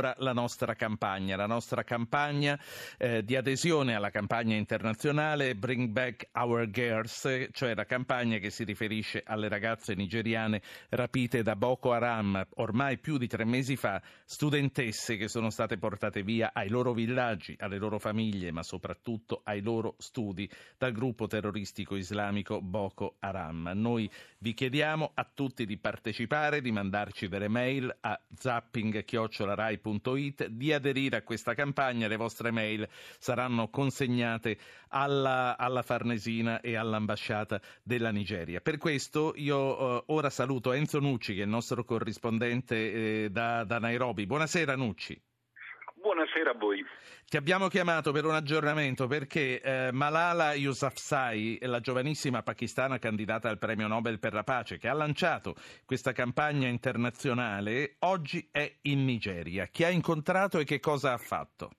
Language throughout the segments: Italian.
ora la nostra campagna, la nostra campagna eh, di adesione alla campagna internazionale Bring Back Our Girls, cioè la campagna che si riferisce alle ragazze nigeriane rapite da Boko Haram ormai più di tre mesi fa, studentesse che sono state portate via ai loro villaggi, alle loro famiglie, ma soprattutto ai loro studi dal gruppo terroristico islamico Boko Haram. Noi vi chiediamo a tutti di partecipare, di mandarci delle mail a zapping.rai.it, di aderire a questa campagna. Le vostre mail saranno consegnate alla, alla Farnesina e all'ambasciata della Nigeria. Per questo io eh, ora saluto Enzo Nucci, che è il nostro corrispondente eh, da, da Nairobi. Buonasera Nucci. Buonasera a voi. Ti abbiamo chiamato per un aggiornamento perché eh, Malala Yousafzai, la giovanissima pakistana candidata al premio Nobel per la pace, che ha lanciato questa campagna internazionale, oggi è in Nigeria. Chi ha incontrato e che cosa ha fatto?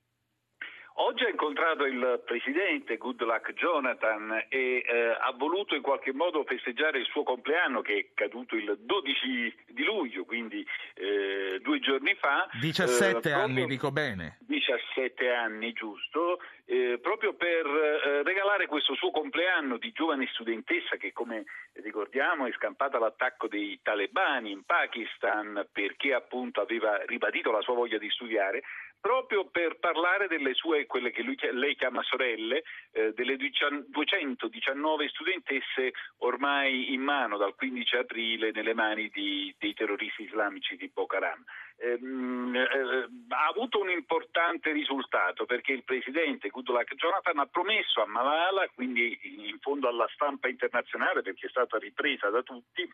Oggi ha incontrato il presidente Goodluck Jonathan e eh, ha voluto in qualche modo festeggiare il suo compleanno che è caduto il 12 di luglio, quindi eh, due giorni fa. 17 eh, anni, dico bene. 17 anni, giusto, eh, proprio per eh, regalare questo suo compleanno di giovane studentessa che come ricordiamo è scampata all'attacco dei talebani in Pakistan perché appunto aveva ribadito la sua voglia di studiare, proprio per parlare delle sue, quelle che lui, lei chiama sorelle, eh, delle 219 studentesse ormai in mano dal 15 aprile nelle mani di, dei terroristi islamici di Boko Haram. Ehm, eh, ha avuto un importante risultato perché il presidente Goodluck Jonathan ha promesso a Malala, quindi in fondo alla stampa internazionale perché è stata ripresa da tutti,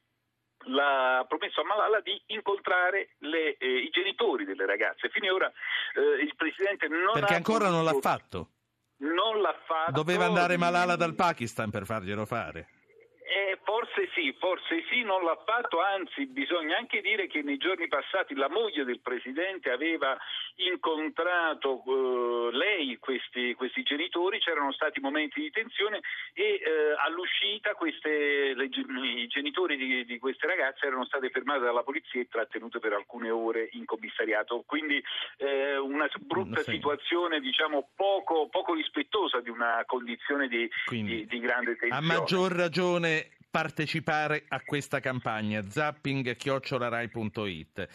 ha promesso a Malala di incontrare le, eh, i genitori delle ragazze. Fino ora eh, il presidente non Perché ha ancora non l'ha fatto? Non l'ha fatto. Doveva andare Malala dal Pakistan per farglielo fare. Forse sì, forse sì, non l'ha fatto, anzi bisogna anche dire che nei giorni passati la moglie del Presidente aveva incontrato eh, lei, questi, questi, genitori, c'erano stati momenti di tensione e eh, all'uscita queste, le, i genitori di, di, queste ragazze erano stati fermati dalla polizia e trattenuti per alcune ore in commissariato, quindi eh, una brutta sì. situazione diciamo poco, poco, rispettosa di una condizione di, di, di grande tensione. A maggior ragione partecipare a questa campagna. Zapping-rai.it